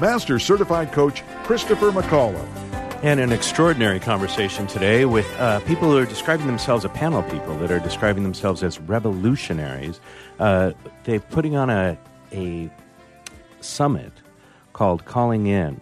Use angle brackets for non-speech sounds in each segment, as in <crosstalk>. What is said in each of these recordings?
Master Certified Coach Christopher McAuliffe. And an extraordinary conversation today with uh, people who are describing themselves, a panel people that are describing themselves as revolutionaries. Uh, they're putting on a, a summit called Calling In.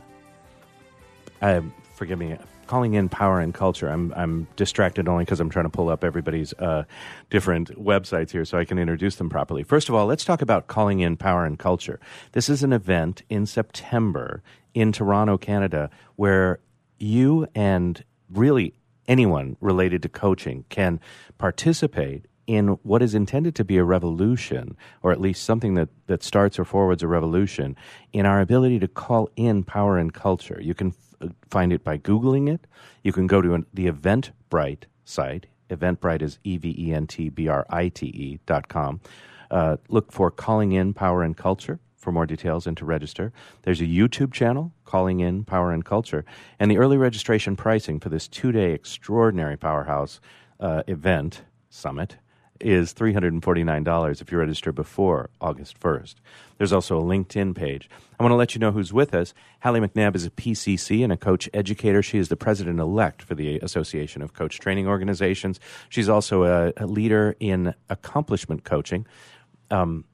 Uh, forgive me, Calling In Power and Culture. I'm, I'm distracted only because I'm trying to pull up everybody's uh, different websites here so I can introduce them properly. First of all, let's talk about Calling In Power and Culture. This is an event in September in Toronto, Canada, where you and really anyone related to coaching can participate in what is intended to be a revolution, or at least something that, that starts or forwards a revolution, in our ability to call in power and culture. You can find it by Googling it. You can go to an, the Eventbrite site. Eventbrite is E V E N T B R I T E dot com. Uh, look for Calling In Power and Culture for more details and to register. There's a YouTube channel, Calling In Power and Culture, and the early registration pricing for this two day extraordinary powerhouse uh, event summit is $349 if you register before August 1st. There's also a LinkedIn page. I want to let you know who's with us. Hallie McNabb is a PCC and a coach educator. She is the president elect for the Association of Coach Training Organizations. She's also a, a leader in accomplishment coaching. Um,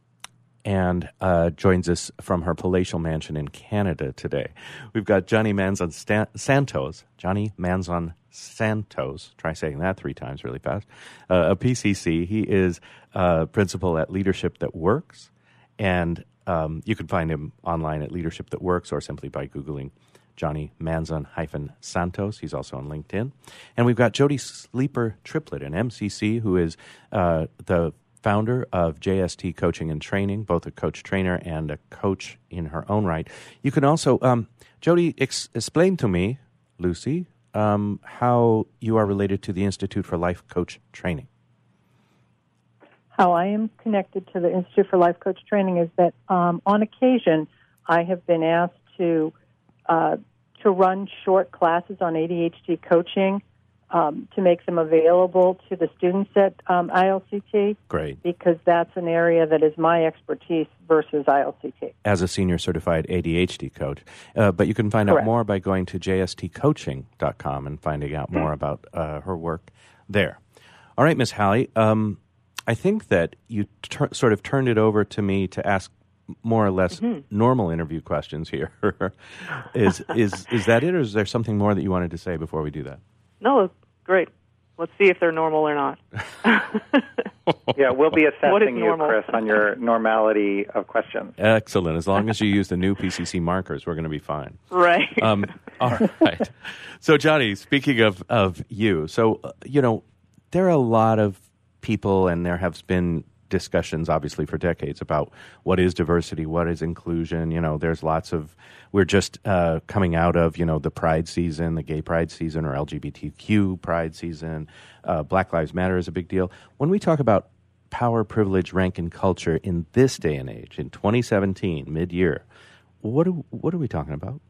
and uh, joins us from her palatial mansion in Canada today. We've got Johnny Manzon Santos. Johnny Manzon Santos. Try saying that three times really fast. Uh, a PCC. He is uh, principal at Leadership That Works, and um, you can find him online at Leadership That Works or simply by googling Johnny Manzon hyphen Santos. He's also on LinkedIn. And we've got Jody Sleeper Triplett, an MCC who is uh, the founder of JST Coaching and Training, both a coach trainer and a coach in her own right. You can also, um, Jody, ex- explain to me, Lucy, um, how you are related to the Institute for Life Coach Training. How I am connected to the Institute for Life Coach Training is that um, on occasion I have been asked to uh, to run short classes on ADHD coaching um, to make them available to the students at um, ILCT Great. because that's an area that is my expertise versus ILCT. As a senior certified ADHD coach. Uh, but you can find out more by going to jstcoaching.com and finding out more about uh, her work there. All right, Miss Hallie. Um, I think that you tur- sort of turned it over to me to ask more or less normal interview questions here. <laughs> is is is that it, or is there something more that you wanted to say before we do that? No, great. Let's see if they're normal or not. <laughs> Yeah, we'll be assessing you. Chris, on your normality of questions. Excellent. As long as you use the new PCC markers, we're going to be fine. right. Um, all right. So, Johnny, speaking of, of you, so, uh, you know, there are a lot of people, and there have been discussions, obviously, for decades about what is diversity, what is inclusion. You know, there's lots of, we're just uh, coming out of, you know, the Pride season, the gay Pride season, or LGBTQ Pride season. Uh, Black Lives Matter is a big deal. When we talk about power, privilege, rank, and culture in this day and age, in 2017, mid year, what, are, what are we talking about?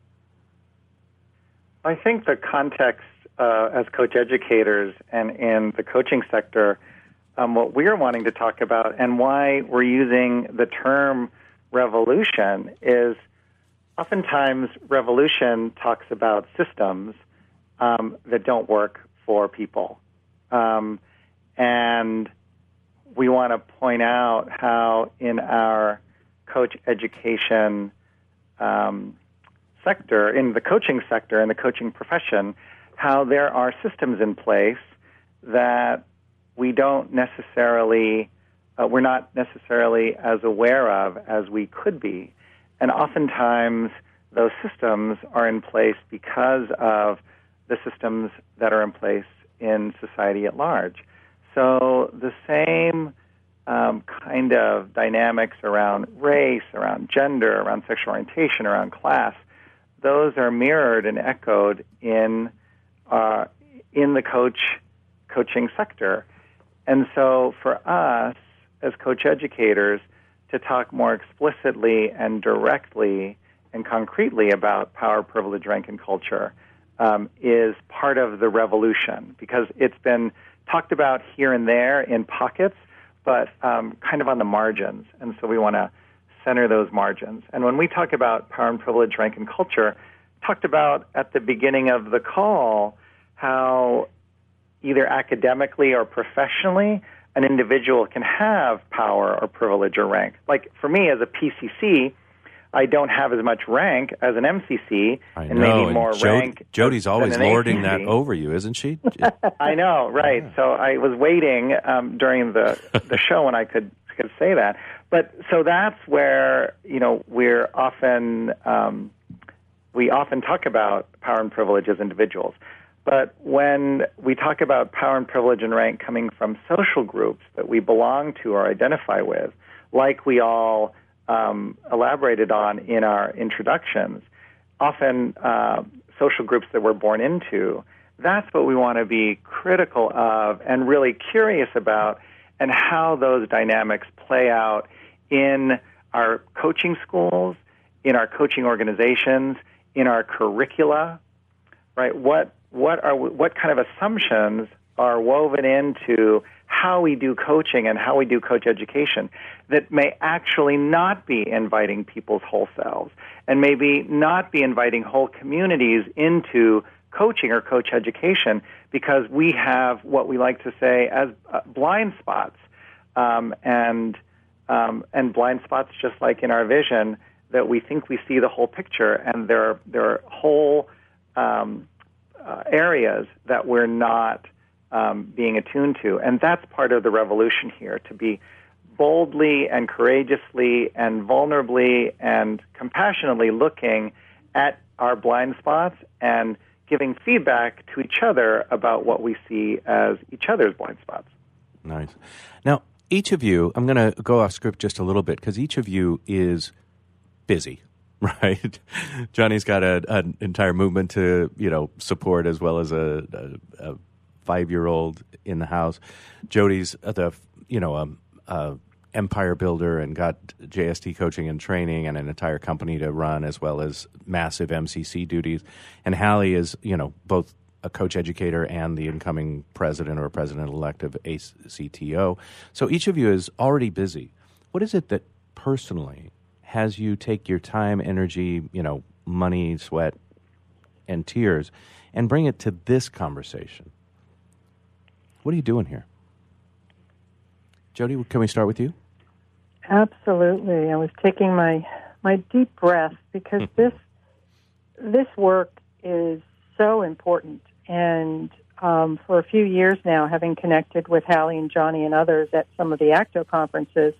I think the context uh, as coach educators and in the coaching sector, um, what we're wanting to talk about and why we're using the term revolution is oftentimes revolution talks about systems um, that don't work for people. Um, and we want to point out how in our coach education um, sector, in the coaching sector, in the coaching profession, how there are systems in place that we don't necessarily, uh, we're not necessarily as aware of as we could be. And oftentimes, those systems are in place because of the systems that are in place in society at large. So the same um, kind of dynamics around race, around gender, around sexual orientation, around class those are mirrored and echoed in uh, in the coach coaching sector. And so for us as coach educators to talk more explicitly and directly and concretely about power, privilege, rank, and culture um, is part of the revolution because it's been talked about here and there in pockets, but um, kind of on the margins. And so we want to center those margins. And when we talk about power and privilege, rank, and culture, talked about at the beginning of the call how either academically or professionally an individual can have power or privilege or rank. Like for me as a PCC, I don't have as much rank as an MCC, I and know. maybe more and Jody- rank. Jody's always lording that over you, isn't she? <laughs> I know, right? So I was waiting um, during the the <laughs> show when I could could say that. But so that's where you know we're often um, we often talk about power and privilege as individuals. But when we talk about power and privilege and rank coming from social groups that we belong to or identify with, like we all um, elaborated on in our introductions, often uh, social groups that we're born into, that's what we want to be critical of and really curious about, and how those dynamics play out in our coaching schools, in our coaching organizations, in our curricula, right? What what are what kind of assumptions are woven into how we do coaching and how we do coach education that may actually not be inviting people's whole selves and maybe not be inviting whole communities into coaching or coach education because we have what we like to say as uh, blind spots um, and um, and blind spots just like in our vision that we think we see the whole picture and there are, there are whole um, uh, areas that we're not um, being attuned to. And that's part of the revolution here to be boldly and courageously and vulnerably and compassionately looking at our blind spots and giving feedback to each other about what we see as each other's blind spots. Nice. Now, each of you, I'm going to go off script just a little bit because each of you is busy, <laughs> right? Johnny's got a, an entire movement to you know support as well as a, a, a five year old in the house. Jody's the you know um, uh, empire builder and got JST coaching and training and an entire company to run as well as massive MCC duties. And Hallie is you know both a coach educator and the incoming president or president elect of ACTO. So each of you is already busy. What is it that personally has you take your time, energy, you know, money, sweat, and tears and bring it to this conversation? What are you doing here? Jody, can we start with you? Absolutely. I was taking my my deep breath because this this work is so important. And um, for a few years now, having connected with Hallie and Johnny and others at some of the ACTO conferences,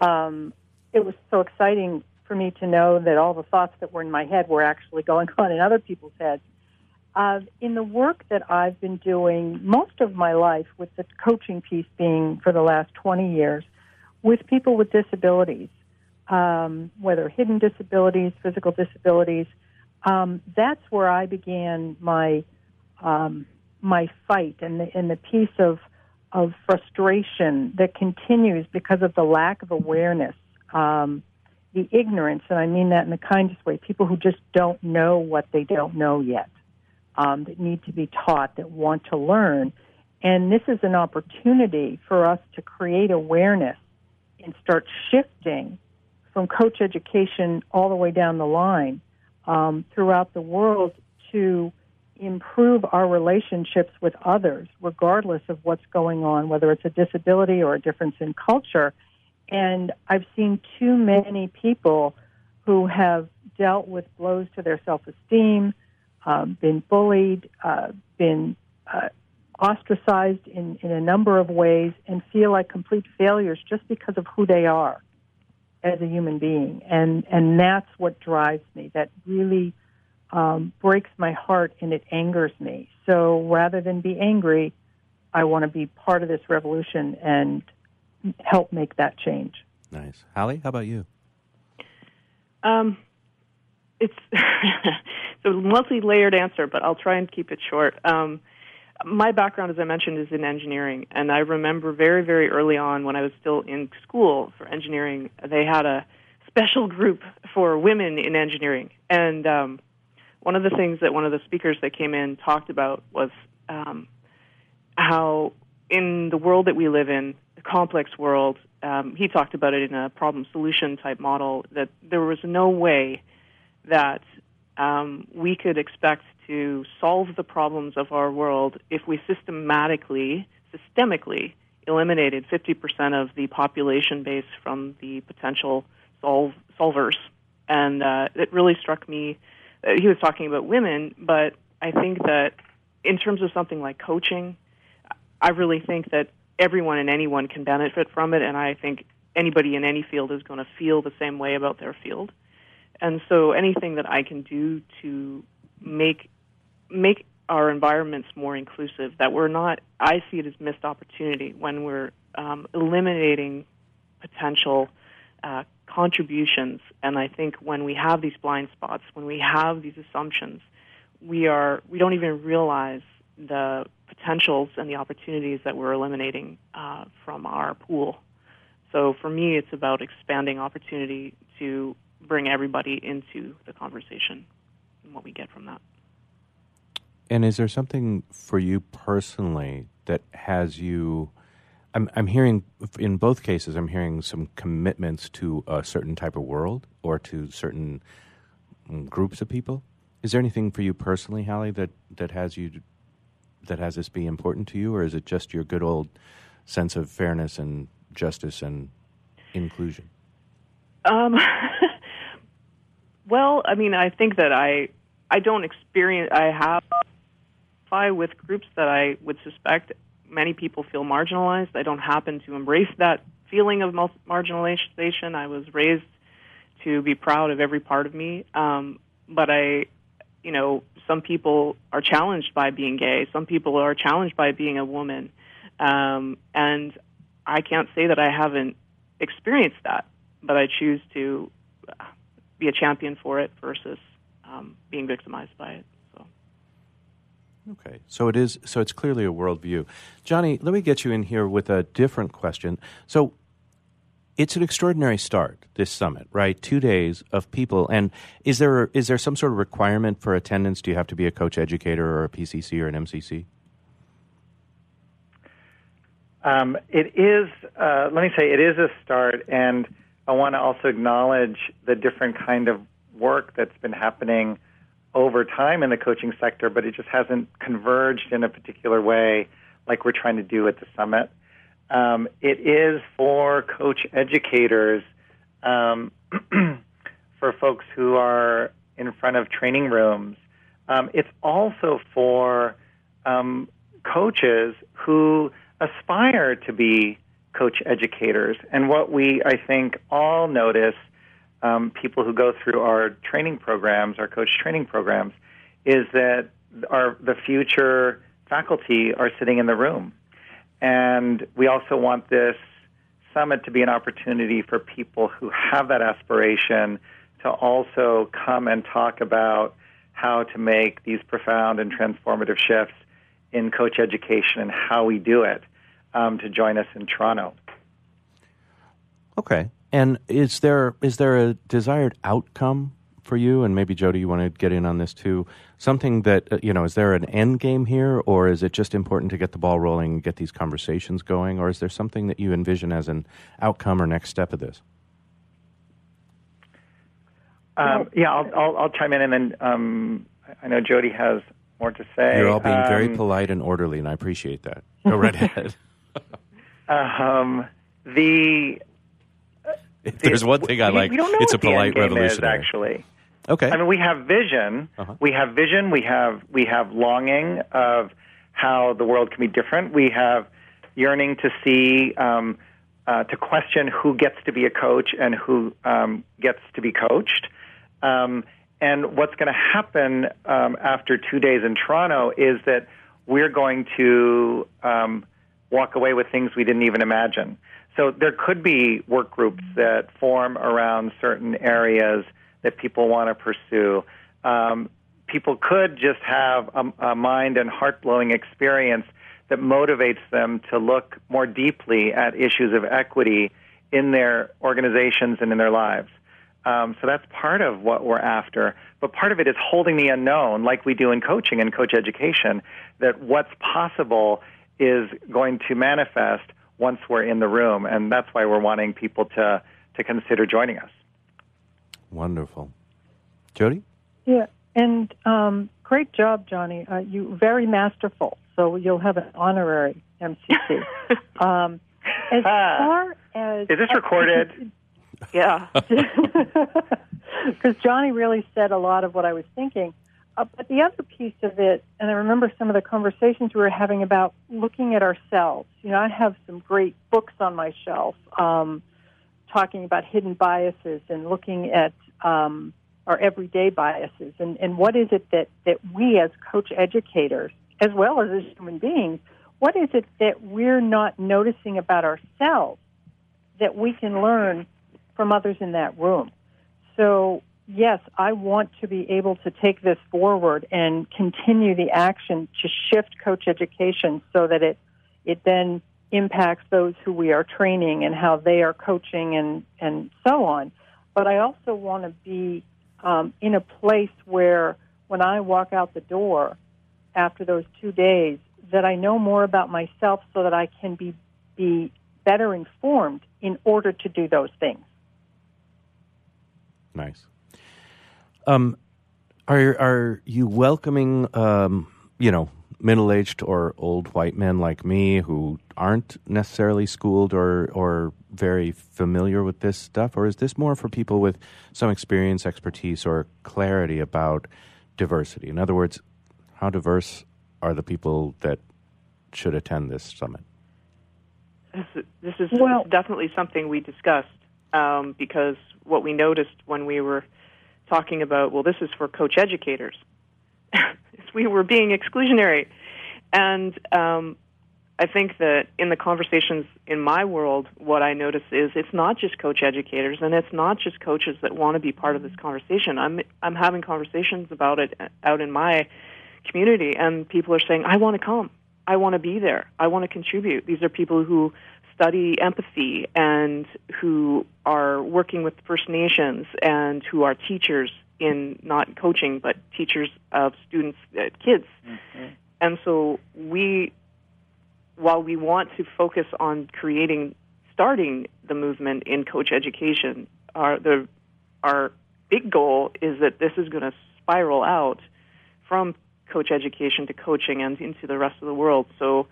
um, it was so exciting for me to know that all the thoughts that were in my head were actually <laughs> going on in other people's heads. Uh, in the work that I've been doing most of my life, with the coaching piece being for the last 20 years, with people with disabilities, um, whether hidden disabilities, physical disabilities, um, that's where I began my um, my fight and the, and the piece of of frustration that continues because of the lack of awareness, um, the ignorance, and I mean that in the kindest way. People who just don't know what they don't know yet, um, that need to be taught, that want to learn, and this is an opportunity for us to create awareness and start shifting from coach education all the way down the line um, throughout the world to improve our relationships with others, regardless of what's going on, whether it's a disability or a difference in culture. And I've seen too many people who have dealt with blows to their self esteem, um, been bullied, uh, been uh, ostracized in, in a number of ways, and feel like complete failures just because of who they are as a human being. And, and that's what drives me. That really um, breaks my heart and it angers me. So rather than be angry, I want to be part of this revolution and help make that change. Nice. Hallie, how about you? Um, it's <laughs> it's a multi-layered answer, but I'll try and keep it short. Um, my background, as I mentioned, is in engineering, and I remember very, very early on when I was still in school for engineering, they had a special group for women in engineering, and um, one of the things that one of the speakers that came in talked about was um, how in the world that we live in, complex world, um, he talked about it in a problem solution type model that there was no way that um, we could expect to solve the problems of our world if we systematically, systemically eliminated 50% of the population base from the potential solve, solvers. And uh, it really struck me. Uh, he was talking about women, but I think that in terms of something like coaching, I really think that everyone and anyone can benefit from it, and I think anybody in any field is going to feel the same way about their field. And so anything that I can do to make make our environments more inclusive, that we're not I see it as missed opportunity when we're um, eliminating potential uh, contributions. And I think when we have these blind spots, when we have these assumptions, we are we don't even realize the potentials and the opportunities that we're eliminating uh, from our pool. So for me, it's about expanding opportunity to bring everybody into the conversation and what we get from that. And is there something for you personally that has you? I'm, I'm hearing in both cases, I'm hearing some commitments to a certain type of world or to certain groups of people. Is there anything for you personally, Hallie, that, that has you that has this be important to you, or is it just your good old sense of fairness and justice and inclusion? Um, <laughs> well, I mean, I think that I I don't experience. I have with groups that I would suspect many people feel marginalized. I don't happen to embrace that feeling of marginalization. I was raised to be proud of every part of me, um, but I, you know, some people are challenged by being gay. Some people are challenged by being a woman, um, and I can't say that I haven't experienced that, but I choose to be a champion for it versus um, being victimized by it. So. Okay, so it is. So it's clearly a worldview. Johnny, let me get you in here with a different question. So it's an extraordinary start this summit right? Two days of people. And is there is there some sort of requirement for attendance? Do you have to be a coach educator or a pcc or an mcc um, it is uh, let me say it is a start and I want to also acknowledge the different kind of work that's been happening over time in the coaching sector, but it just hasn't converged in a particular way like we're trying to do at the summit. Um, it is for coach educators, um, <clears throat> for folks who are in front of training rooms. Um, it's also for um, coaches who aspire to be coach educators. And what we, I think, all notice, um, people who go through our training programs, our coach training programs, is that our the future faculty are sitting in the room. And we also want this summit to be an opportunity for people who have that aspiration to also come and talk about how to make these profound and transformative shifts in coach education and how we do it um, to join us in Toronto. Okay. And is there is there a desired outcome for you? And maybe Jody, you want to get in on this too. Something that uh, you know, is there an end game here, or is it just important to get the ball rolling, and get these conversations going, or is there something that you envision as an outcome or next step of this? Um, yeah, I'll, I'll, I'll, chime in, and then um, I know Jody has more to say. You're all being very um, polite and orderly, and I appreciate that. Go right <laughs> ahead. um, the if there's one thing I like, it's a polite revolutionary. Is, actually, okay. I mean, we have vision. Uh-huh. We have vision. We have we have longing of how the world can be different. We have yearning to see. Um, uh, to question who gets to be a coach and who um, gets to be coached. Um, and what's going to happen um, after two days in Toronto is that we're going to um, walk away with things we didn't even imagine. So there could be work groups that form around certain areas that people want to pursue. Um, people could just have a, a mind and heart blowing experience that motivates them to look more deeply at issues of equity in their organizations and in their lives. Um, so that's part of what we're after. But part of it is holding the unknown, like we do in coaching and coach education, that what's possible is going to manifest once we're in the room. And that's why we're wanting people to, to consider joining us. Wonderful. Jody? Yeah, and um, great job, Johnny. Uh, you very masterful. So you'll have an honorary MCC. <laughs> um, as Ah. far as Is this recorded? <laughs> Yeah. <laughs> because Johnny really said a lot of what I was thinking. Uh, but the other piece of it, and I remember some of the conversations we were having about looking at ourselves. You know, I have some great books on my shelf um, talking about hidden biases and looking at um, our everyday biases and, and what is it that, that we as coach educators, as well as as human beings, what is it that we're not noticing about ourselves that we can learn from others in that room? So, yes, I want to be able to take this forward and continue the action to shift coach education so that it, it then impacts those who we are training and how they are coaching and, and so on. But I also want to be um, in a place where when I walk out the door after those two days, that I know more about myself so that I can be, be better informed in order to do those things. Nice. Um, are are you welcoming, um, you know, middle aged or old white men like me who aren't necessarily schooled or or very familiar with this stuff, or is this more for people with some experience, expertise, or clarity about diversity? In other words, how diverse are the people that should attend this summit? This is, this is Well- definitely something we discussed um, because what we noticed when we were talking about, well, this is for coach educators, is <laughs> we were being exclusionary. And um, I think that in the conversations in my world, what I notice is it's not just coach educators and it's not just coaches that want to be part of this conversation. I'm, I'm having conversations about it out in my community, and people are saying, I want to come. I want to be there. I want to contribute. These are people who study empathy and who are working with First Nations and who are teachers in not coaching but teachers of students, uh, kids. And so we, while we want to focus on creating, starting the movement in coach education, our the our big goal is that this is going to spiral out from coach education to coaching and into the rest of the world. So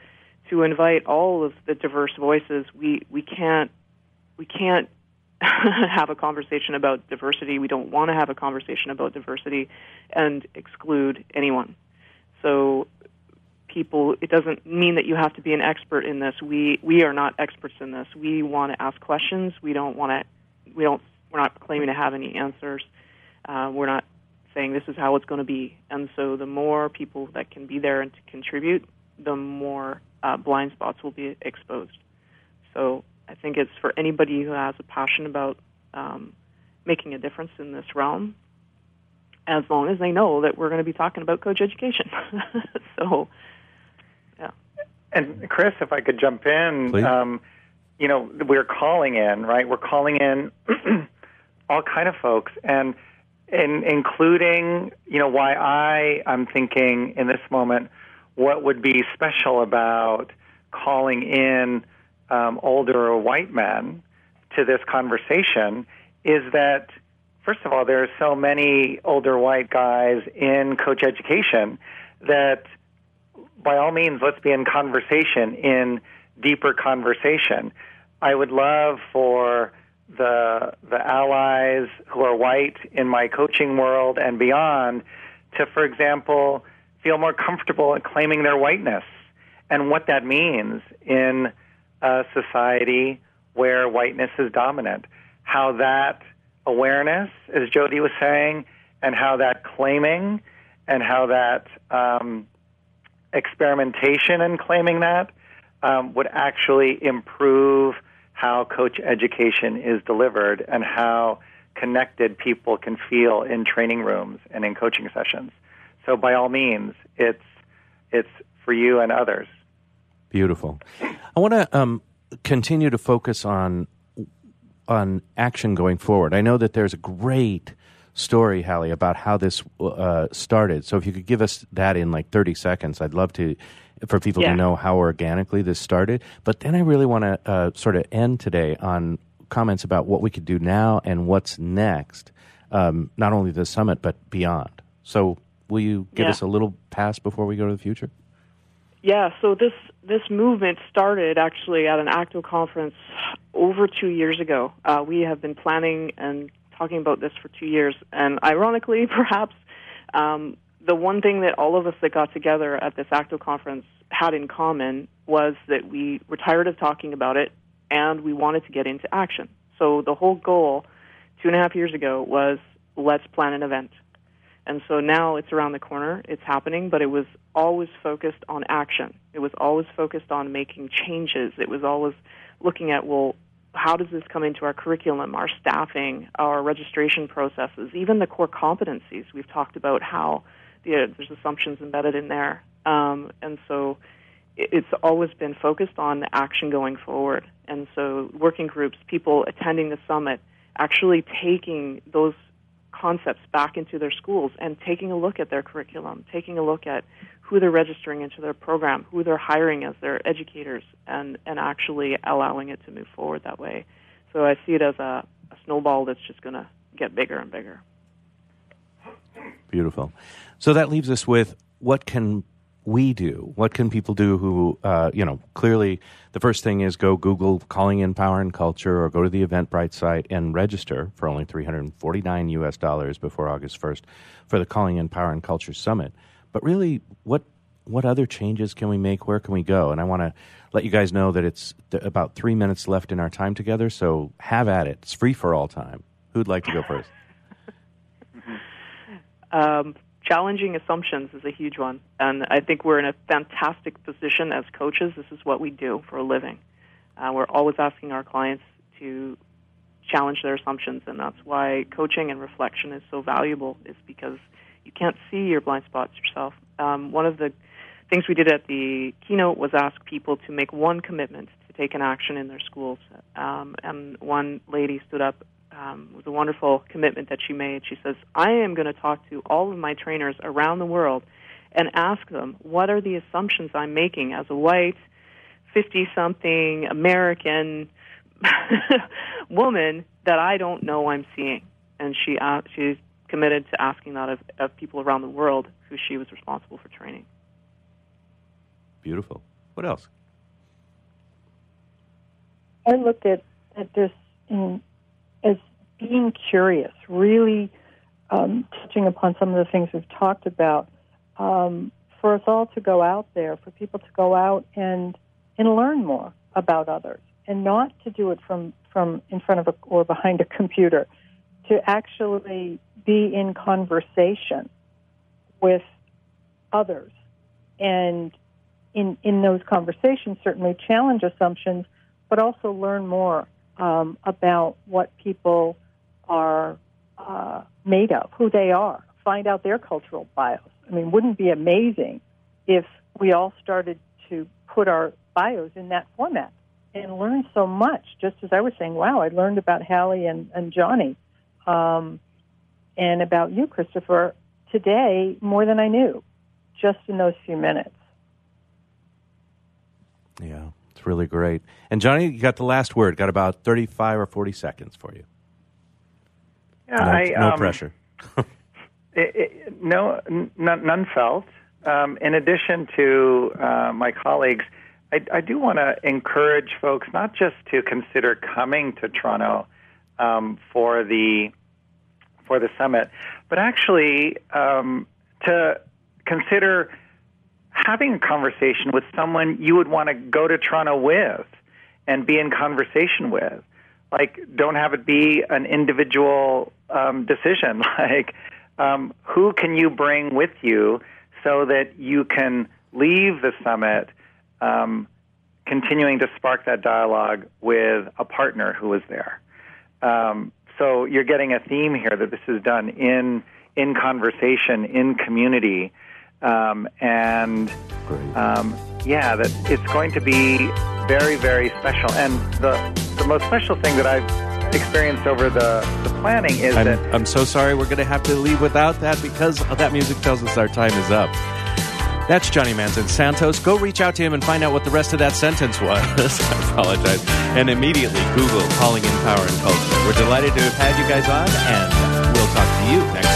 to invite all of the diverse voices, we, we can't we can't <laughs> have a conversation about diversity. We don't want to have a conversation about diversity and exclude anyone. So people it doesn't mean that you have to be an expert in this. We we are not experts in this. We want to ask questions. We don't want to we don't we're not claiming to have any answers. Uh, we're not saying this is how it's going to be. And so the more people that can be there and to contribute, the more uh, blind spots will be exposed. So I think it's for anybody who has a passion about um, making a difference in this realm, as long as they know that we're going to be talking about coach education. <laughs> so, yeah. And Chris, if I could jump in, um, you know, we're calling in, right? We're calling in <clears throat> all kind of folks, and in, including, you know, why I I'm thinking in this moment, what would be special about calling in um, older white men to this conversation is that first of all, there are so many older white guys in coach education that by all means, let's be in conversation, in deeper conversation. I would love for the the allies who are white in my coaching world and beyond to, for example, feel more comfortable in claiming their whiteness and what that means in a society where whiteness is dominant. How that awareness, as Jody was saying, and how that claiming and how that um, experimentation and claiming that um, would actually improve how coach education is delivered and how connected people can feel in training rooms and in coaching sessions. So by all means, it's it's for you and others. Beautiful. I want to um, continue to focus on on action going forward. I know that there's a great story, Hallie, about how this uh, started. So if you could give us that in like 30 seconds, I'd love to for people Yeah. to know how organically this started. But then I really want to uh, sort of end today on comments about what we could do now and what's next, um, not only the summit but beyond. So will you give Yeah. us a little pass before we go to the future? Yeah, so this this movement started actually at an ACTO conference over two years ago. Uh, we have been planning and talking about this for two years, and ironically, <laughs> perhaps um, the one thing that all of us that got together at this ACTO conference had in common was that we were tired of talking about it, and we wanted to get into action. So the whole goal two and a half years ago was let's plan an event. And so now it's around the corner, it's happening, but it was always focused on action. It was always focused on making changes. It was always looking at, well, how does this come into our curriculum, our staffing, our registration processes, even the core competencies? We've talked about how the, there's assumptions embedded in there. Um, and so it's always been focused on action going forward. And so working groups, people attending the summit, actually taking those concepts back into their schools and taking a look at their curriculum, taking a look at who they're registering into their program, who they're hiring as their educators, and, and actually allowing it to move forward that way. So I see it as a, a snowball that's just going to get bigger and bigger. Beautiful. So that leaves us with what can we do? What can people do who, uh, you know, clearly the first thing is go Google Calling in Power and Culture or go to the Eventbrite site and register for only 349 US dollars before August 1st for the Calling in Power and Culture Summit. But really, what what other changes can we make? Where can we go? And I want to let you guys know that it's th- about three minutes left in our time together, so have at it. It's free for all time. Who'd like to go first? <laughs> Um, challenging assumptions is a huge one, and I think we're in a fantastic position as coaches. This is what we do for a living. Uh, we're always asking our clients to challenge their assumptions, and that's why coaching and reflection is so valuable. Is because you can't see your blind spots yourself. Um, one of the things we did at the keynote was ask people to make one commitment to take an action in their schools. Um, and one lady stood up. Um, it was a wonderful commitment that she made. She says, "I am going to talk to all of my trainers around the world and ask them what are the assumptions I'm making as a white, fifty-something American <laughs> woman that I don't know I'm seeing." And she uh, she's committed to asking that of, of people around the world who she was responsible for training. Beautiful. What else? I looked at, at this in, as being curious, really um, touching upon some of the things we've talked about. Um, for us all to go out there, for people to go out and and learn more about others, and not to do it from from in front of a or behind a computer, to actually be in conversation with others, and in in those conversations certainly challenge assumptions, but also learn more um, about what people are uh, made of, who they are, find out their cultural bios. I mean, wouldn't it be amazing if we all started to put our bios in that format and learn so much? Just as I was saying, wow, I learned about Hallie and, and Johnny um, and about you, Christopher, today more than I knew just in those few minutes. Yeah, really great. And Johnny, you got the last word. Got about 35 or 40 seconds for you. Yeah, No, I, no um, pressure. <laughs> It, it, no, n- none, none felt. Um, in addition to uh, my colleagues, I, I do want to encourage folks not just to consider coming to Toronto um, for the for the summit, but actually um, to consider having a conversation with someone you would want to go to Toronto with and be in conversation with. Like, don't have it be an individual um, decision. <laughs> Like, um, who can you bring with you so that you can leave the summit um, continuing to spark that dialogue with a partner who is there? Um, so you're getting a theme here that this is done in in conversation, in community, um, and um, yeah, that it's going to be very, very special. And the the most special thing that I've experienced over the, the planning is I'm, that I'm so sorry we're going to have to leave without that because <laughs> that music tells us our time is up. That's Johnny Manzon Santos. Go reach out to him and find out what the rest of that sentence was. <laughs> I apologize. And immediately Google Calling in Power and Culture. We're delighted to have had you guys on, and we'll talk to you next.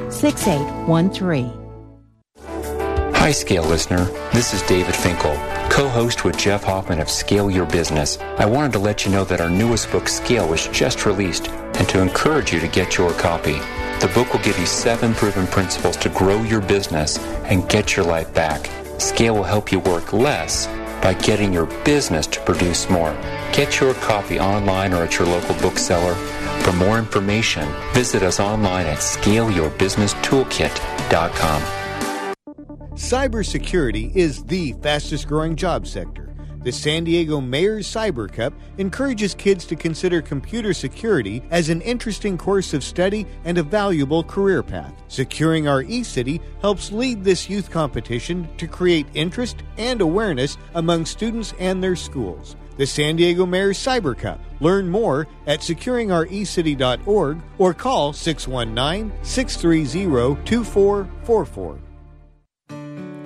6813. Hi, Scale listener. This is David Finkel, co host with Jeff Hoffman of Scale Your Business. I wanted to let you know that our newest book, Scale, was just released and to encourage you to get your copy. The book will give you seven proven principles to grow your business and get your life back. Scale will help you work less by getting your business to produce more. Get your copy online or at your local bookseller. For more information, visit us online at scaleyourbusinesstoolkit.com. Cybersecurity is the fastest growing job sector. The San Diego Mayor's Cyber Cup encourages kids to consider computer security as an interesting course of study and a valuable career path. Securing Our E-City helps lead this youth competition to create interest and awareness among students and their schools. The San Diego Mayor's Cyber Cup. Learn more at securingourecity.org or call 619 630 2444.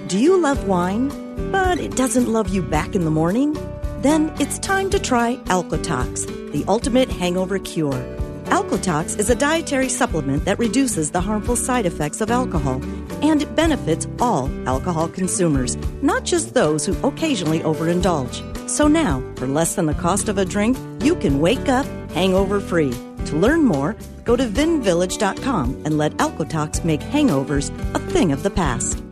Do you love wine, but it doesn't love you back in the morning? Then it's time to try Alcotox, the ultimate hangover cure. Alcotox is a dietary supplement that reduces the harmful side effects of alcohol, and it benefits all alcohol consumers, not just those who occasionally overindulge. So now, for less than the cost of a drink, you can wake up hangover free. To learn more, go to vinvillage.com and let Alcotox make hangovers a thing of the past.